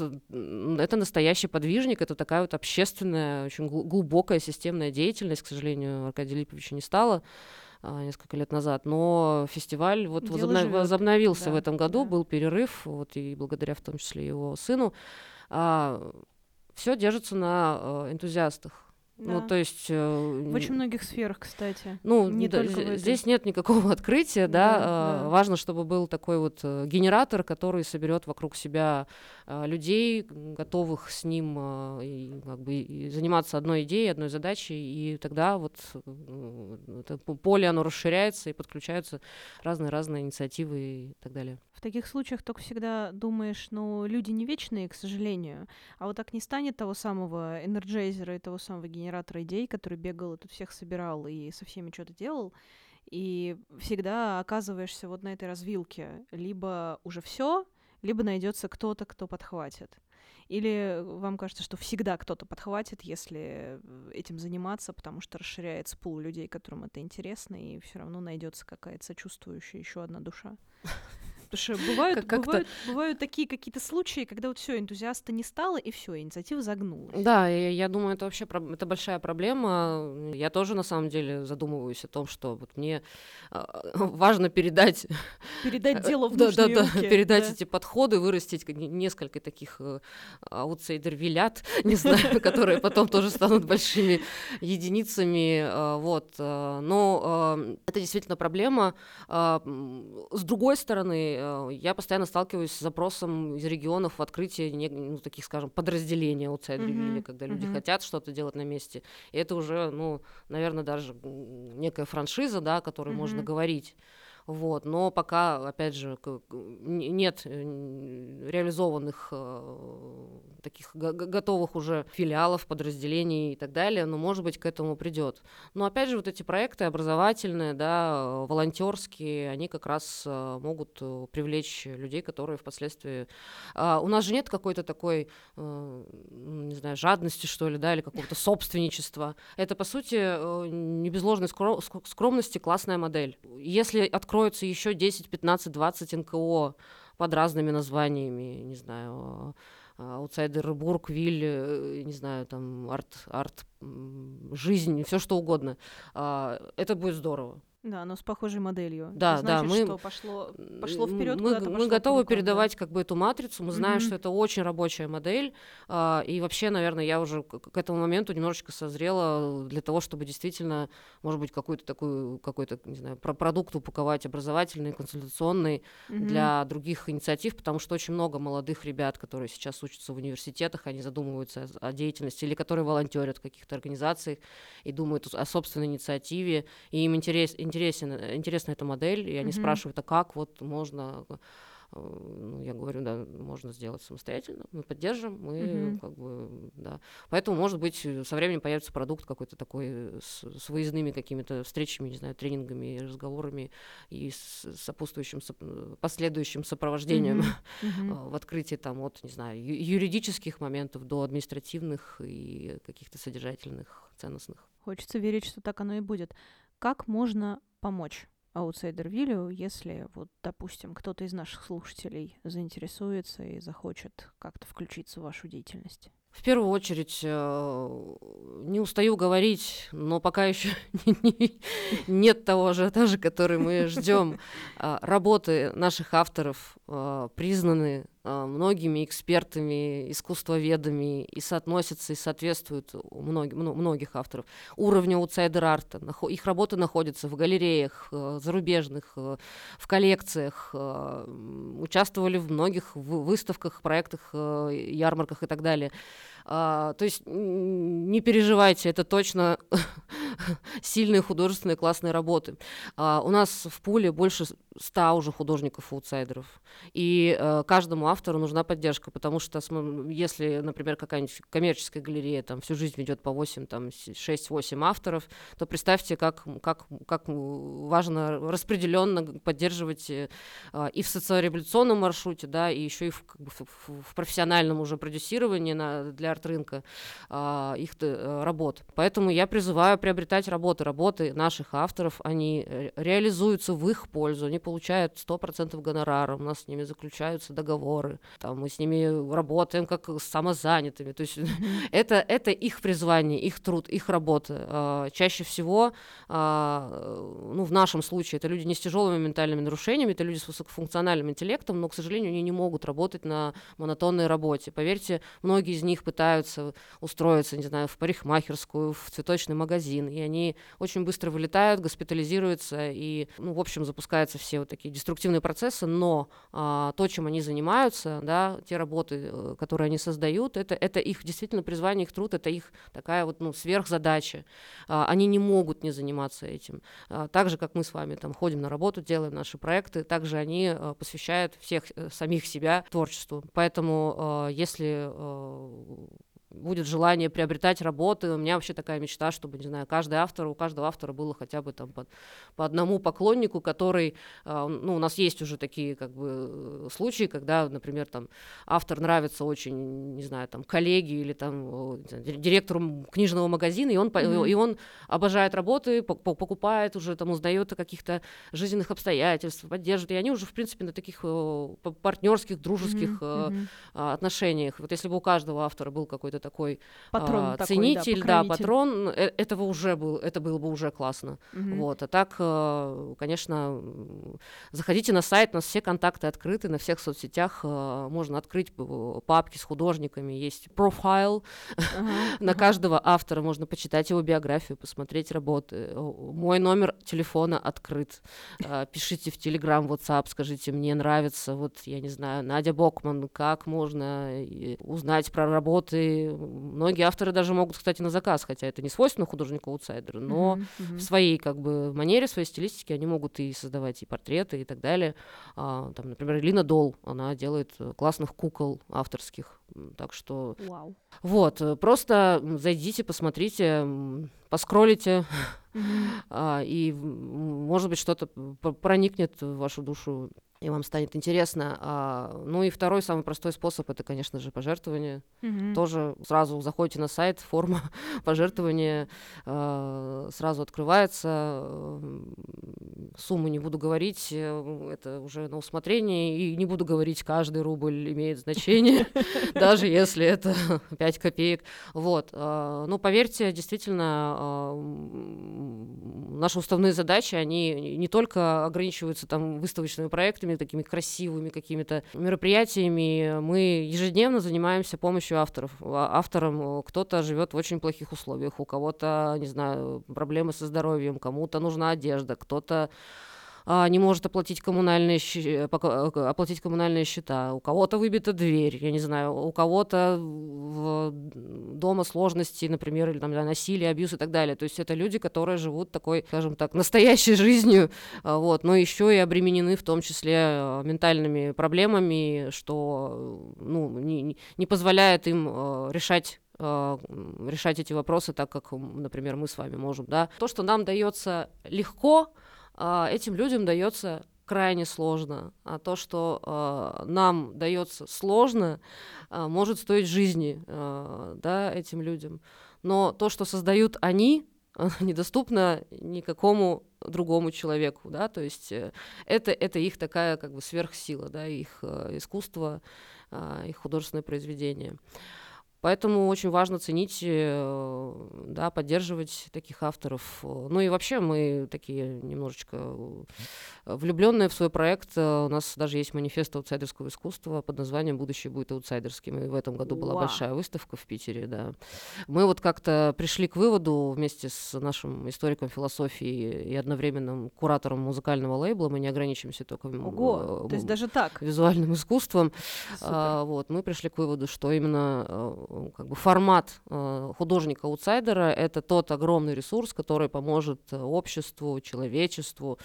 это настоящий подвижник, это такая вот общественная, очень глубокая системная деятельность, к сожалению, Аркадия Липовича не стало а, несколько лет назад, но фестиваль вот возобнов... возобновился да, в этом году, да. был перерыв, вот и благодаря в том числе его сыну. А, все держится на а, энтузиастах. Ну, да. Ну, то есть... Э, в очень многих сферах, кстати. Ну, не да, только здесь нет никакого открытия, да. да, э, да. Важно, чтобы был такой вот э, генератор, который соберет вокруг себя людей, готовых с ним э, как бы, заниматься одной идеей, одной задачей, и тогда вот э, это поле, оно расширяется, и подключаются разные-разные инициативы и так далее. В таких случаях только всегда думаешь, ну, люди не вечные, к сожалению, а вот так не станет того самого энерджайзера и того самого генератора идей, который бегал и тут всех собирал и со всеми что-то делал, и всегда оказываешься вот на этой развилке. Либо уже все, либо найдется кто-то, кто подхватит. Или вам кажется, что всегда кто-то подхватит, если этим заниматься, потому что расширяется пул людей, которым это интересно, и все равно найдется какая-то сочувствующая еще одна душа? Потому что бывают, Как- бывают, бывают такие какие-то случаи, когда вот все, энтузиаста не стало, и все, инициатива загнулась. Да, я, я думаю, это вообще это большая проблема. Я тоже на самом деле задумываюсь о том, что вот мне а, важно передать Передать дело в нужные да, руки. да, передать да. эти подходы, вырастить несколько таких э, аутсайдер-вилят, не знаю, которые потом тоже станут большими единицами, э, вот. э, Но это действительно проблема. С другой стороны, я постоянно сталкиваюсь с запросом из регионов в открытие не- ну, таких, скажем, подразделений аутсайдер-вилли, Мгм, когда люди мгм. хотят что-то делать на месте. И это уже, ну, наверное, даже некая франшиза, да, о которой можно Мгм. говорить. Вот, но пока, опять же, нет реализованных э, таких го- го- готовых уже филиалов, подразделений и так далее, но, может быть, к этому придет. Но, опять же, вот эти проекты образовательные, да, волонтерские, они как раз э, могут э, привлечь людей, которые впоследствии... А, У нас же нет какой-то такой, м, не знаю, жадности, что ли, да, или какого-то собственничества. Это, по сути, не без ложной скро- ск- скромности классная модель. Если откроется еще 10, 15, 20 НКО под разными названиями, не знаю, э, аутсайдер Бург, Виль, э, не знаю, там, арт, арт, жизнь, все что угодно, а, это будет здорово. Да, но с похожей моделью. Да, Это да, значит, мы- что пошло, пошло вперед, мы, мы готовы крюком, да. передавать как бы эту матрицу. Мы знаем, Мгм. что это очень рабочая модель. а, и вообще, наверное, я уже к, к этому моменту немножечко созрела для того, чтобы действительно, может быть, какой-то такой, какой-то, не знаю, про продукт упаковать образовательный, консультационный Мгм. для других инициатив, потому что очень много молодых ребят, которые сейчас учатся в университетах, они задумываются о, о деятельности, или которые волонтерят в каких-то организациях и думают о собственной инициативе, и им интерес, интересен, интересна эта модель, и они Мгм. спрашивают, а как вот можно э, ну, я говорю, да, можно сделать самостоятельно, мы поддержим, мы Мгм. как бы, да. Поэтому, может быть, э, со временем появится продукт какой-то такой э, с, с выездными какими-то встречами, не знаю, тренингами, разговорами и с сопутствующим, соп- э, последующим сопровождением. Мгм. э, в открытии там от, не знаю, ю- юридических моментов до административных и каких-то содержательных, ценностных. Хочется верить, что так оно и будет. Как можно помочь аутсайдер-виллю, если, вот, допустим, кто-то из наших слушателей заинтересуется и захочет как-то включиться в вашу деятельность? В первую очередь, э, не устаю говорить, но пока еще нет того ажиотажа, который мы ждем. А, Работы наших авторов э, признаны многими экспертами, искусствоведами и соотносятся и соответствуют у многих, мно- многих авторов уровню аутсайдер-арта. Их работы находятся в галереях э, зарубежных, э, в коллекциях, э, участвовали в многих вы- выставках, проектах, ярмарках и так далее. А, то есть не переживайте, это точно сильные художественные классные работы. А, у нас в пуле больше ста уже художников-аутсайдеров. И э, каждому автору нужна поддержка, потому что если, например, какая-нибудь коммерческая галерея там всю жизнь ведет по 8, там, с- 6-8 авторов, то представьте, как, как, как важно распределенно поддерживать э, а, и в социореволюционном маршруте, да, и еще и в, как бы, в- в профессиональном уже продюсировании на, для арт-рынка а, их э, работ. Поэтому я призываю приобретать работы. Работы наших авторов, они э, реализуются в их пользу, они получают 100% гонорара, у нас с ними заключаются договоры, там, мы с ними работаем как с самозанятыми. То есть это, это их призвание, их труд, их работа. А, Чаще всего, а, ну, в нашем случае, это люди не с тяжелыми ментальными нарушениями, это люди с высокофункциональным интеллектом, но, к сожалению, они не могут работать на монотонной работе. Поверьте, многие из них пытаются устроиться, не знаю, в парикмахерскую, в цветочный магазин, и они очень быстро вылетают, госпитализируются, и, ну, в общем, запускаются все вот такие деструктивные процессы, но а, то, чем они занимаются, да, те работы, э, которые они создают, это, это их действительно призвание, их труд, это их такая вот, ну, сверхзадача. А, они не могут не заниматься этим. А, так же, как мы с вами там ходим на работу, делаем наши проекты, также они э, посвящают всех э, самих себя творчеству. Поэтому, если будет желание приобретать работы. У меня вообще такая мечта, чтобы, не знаю, каждый автор, у каждого автора было хотя бы там по, по одному поклоннику, который, э, ну, у нас есть уже такие как бы случаи, когда, например, там автор нравится очень, не знаю, там коллеги или там директору книжного магазина, и он, mm-hmm. и он обожает работы, покупает уже, там узнает о каких-то жизненных обстоятельствах, поддерживает, и они уже, в принципе, на таких партнерских, дружеских mm-hmm. отношениях. Вот если бы у каждого автора был какой-то такой патрон а, такой, ценитель, да, да, патрон, э, этого уже был, это было бы уже классно. Mm-hmm. Вот, а так, э, конечно, заходите на сайт, у нас все контакты открыты, на всех соцсетях э, можно открыть папки с художниками, есть профайл на каждого автора, можно почитать его биографию, посмотреть работы. Мой номер телефона открыт. Пишите в Телеграм, WhatsApp, скажите, мне нравится, вот, я не знаю, Надя Бокман, как можно узнать про работы. Многие авторы даже могут, кстати, на заказ, хотя это не свойственно художнику-аутсайдеру, но mm-hmm, mm-hmm. в своей как бы манере, в своей стилистике они могут и создавать и портреты и так далее. А, там, например, Лина Дол, она делает классных кукол авторских, так что... Wow. Вот, э, просто зайдите, посмотрите, поскролите, mm-hmm. а, и, может быть, что-то проникнет в вашу душу и вам станет интересно. А, ну и второй самый простой способ это, конечно же, пожертвование. Mm-hmm. Тоже сразу заходите на сайт, форма пожертвования а, сразу открывается. Сумму не буду говорить, э, это уже на усмотрение. И не буду говорить, каждый рубль имеет значение, даже если это 5 копеек. Вот. А, ну, поверьте, действительно, а, наши уставные задачи, они не только ограничиваются там выставочными проектами, проектами, такими красивыми какими-то мероприятиями. Мы ежедневно занимаемся помощью авторов. А, авторам кто-то живет в очень плохих условиях, у кого-то, не знаю, проблемы со здоровьем, кому-то нужна одежда, кто-то а, не может оплатить коммунальные, э, э, оплатить коммунальные счета, у кого-то выбита дверь, я не знаю, у кого-то дома сложности, например, или там насилие, абьюз и так далее. То есть это люди, которые живут такой, скажем так, настоящей жизнью, а, вот, но еще и обременены в том числе а, ментальными проблемами, что ну, не, не позволяет им решать решать эти вопросы так, как, например, мы с вами можем, да. То, что нам дается легко, этим людям дается крайне сложно. А то, что э, нам дается сложно, э, может стоить жизни э, да, этим людям. Но то, что создают они, недоступно никакому другому человеку, да, то есть э, это, это их такая как бы сверхсила, да, их э, искусство, э, их художественное произведение. Поэтому очень важно ценить, э, да, поддерживать таких авторов. Ну и вообще мы такие немножечко влюбленные в свой проект. У нас даже есть манифест аутсайдерского искусства под названием «Будущее будет аутсайдерским». И в этом году была Уа. большая выставка в Питере, да. Мы вот как-то пришли к выводу вместе с нашим историком философии и одновременным куратором музыкального лейбла, мы не ограничимся только Ого, э, то есть даже так. визуальным искусством. А, вот, мы пришли к выводу, что именно э, как бы формат э, художника-аутсайдера — это тот огромный ресурс, который поможет э, обществу, человечеству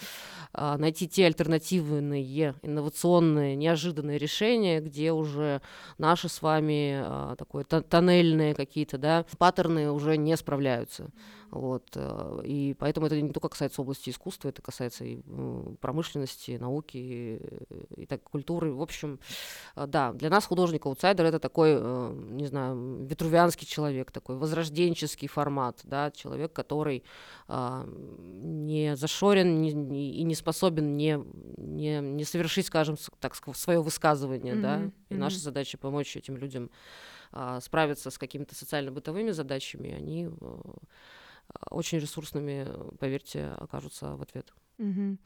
э, найти те альтернативные, инновационные, неожиданные решения, где уже наши с вами такое тоннельные какие-то да, паттерны уже не справляются. Вот, э, и поэтому это не только касается области искусства, это касается и промышленности, науки, и, и так, культуры. В общем, э, да, для нас художник-аутсайдер это такой, э, не знаю, ветрувианский человек, такой возрожденческий формат, да, человек, который не зашорен не, не, и не способен не, не, не совершить, скажем, так, свое высказывание, mm-hmm. да, и mm-hmm. наша задача помочь этим людям справиться с какими-то социально-бытовыми задачами, они очень ресурсными, поверьте, окажутся в ответ. Угу.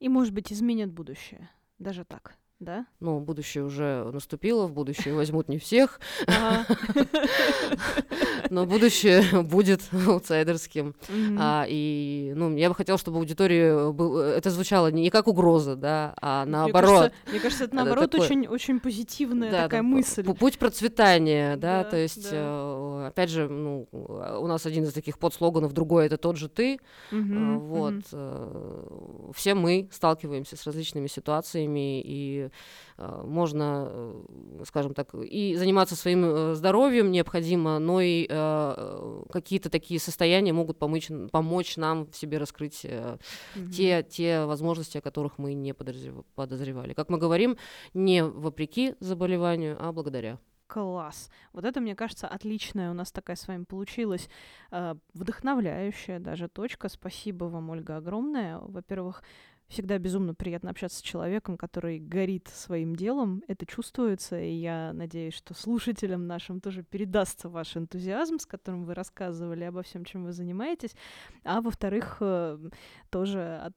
И, может быть, изменят будущее. Даже так да? Ну, будущее уже наступило, в будущее возьмут не всех. но будущее будет аутсайдерским. А, и ну, я бы хотела, чтобы аудитории был, это звучало не как угроза, да, а наоборот. Мне кажется, это наоборот такое- очень, позитивная такая мысль. пу- Путь процветания, да, то есть, э, опять же, ну, у нас один из таких подслоганов, другой это тот же ты, Вот. э, Все мы сталкиваемся с различными ситуациями, и э, можно, э, скажем так, и заниматься своим э, здоровьем необходимо, но и э, какие-то такие состояния могут помочь, помочь нам в себе раскрыть э, Мгм. те, те возможности, о которых мы не подозрев- подозревали. Как мы говорим, не вопреки заболеванию, а благодаря. Класс. Вот это, мне кажется, отличная у нас такая с вами получилась э, вдохновляющая даже точка. Спасибо вам, Ольга, огромное. Во-первых, всегда безумно приятно общаться с человеком, который горит своим делом. Это чувствуется, и я надеюсь, что слушателям нашим тоже передастся ваш энтузиазм, с которым вы рассказывали обо всем, чем вы занимаетесь. А во-вторых, э, тоже от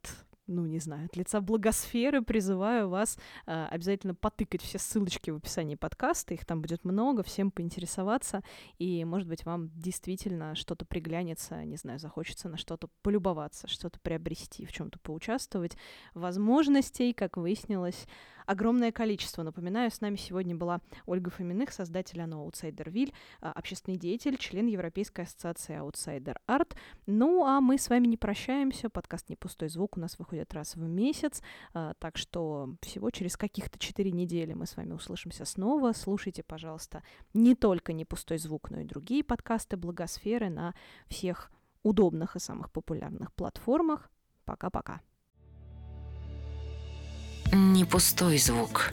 ну, не знаю, от лица благосферы призываю вас э, обязательно потыкать все ссылочки в описании подкаста, их там будет много, всем поинтересоваться, и, может быть, вам действительно что-то приглянется, не знаю, захочется на что-то полюбоваться, что-то приобрести, в чем-то поучаствовать. Возможностей, как выяснилось, огромное количество. Напоминаю, с нами сегодня была Ольга Фоминых, создатель АНО «Аутсайдервиль», а, общественный деятель, член Европейской ассоциации «Аутсайдер Арт». Ну, а мы с вами не прощаемся. Подкаст «Не пустой звук» у нас выходит раз в месяц, а, так что всего через каких-то четыре недели мы с вами услышимся снова. Слушайте, пожалуйста, не только «Не пустой звук», но и другие подкасты «Благосферы» на всех удобных и самых популярных платформах. Пока-пока. Не пустой звук.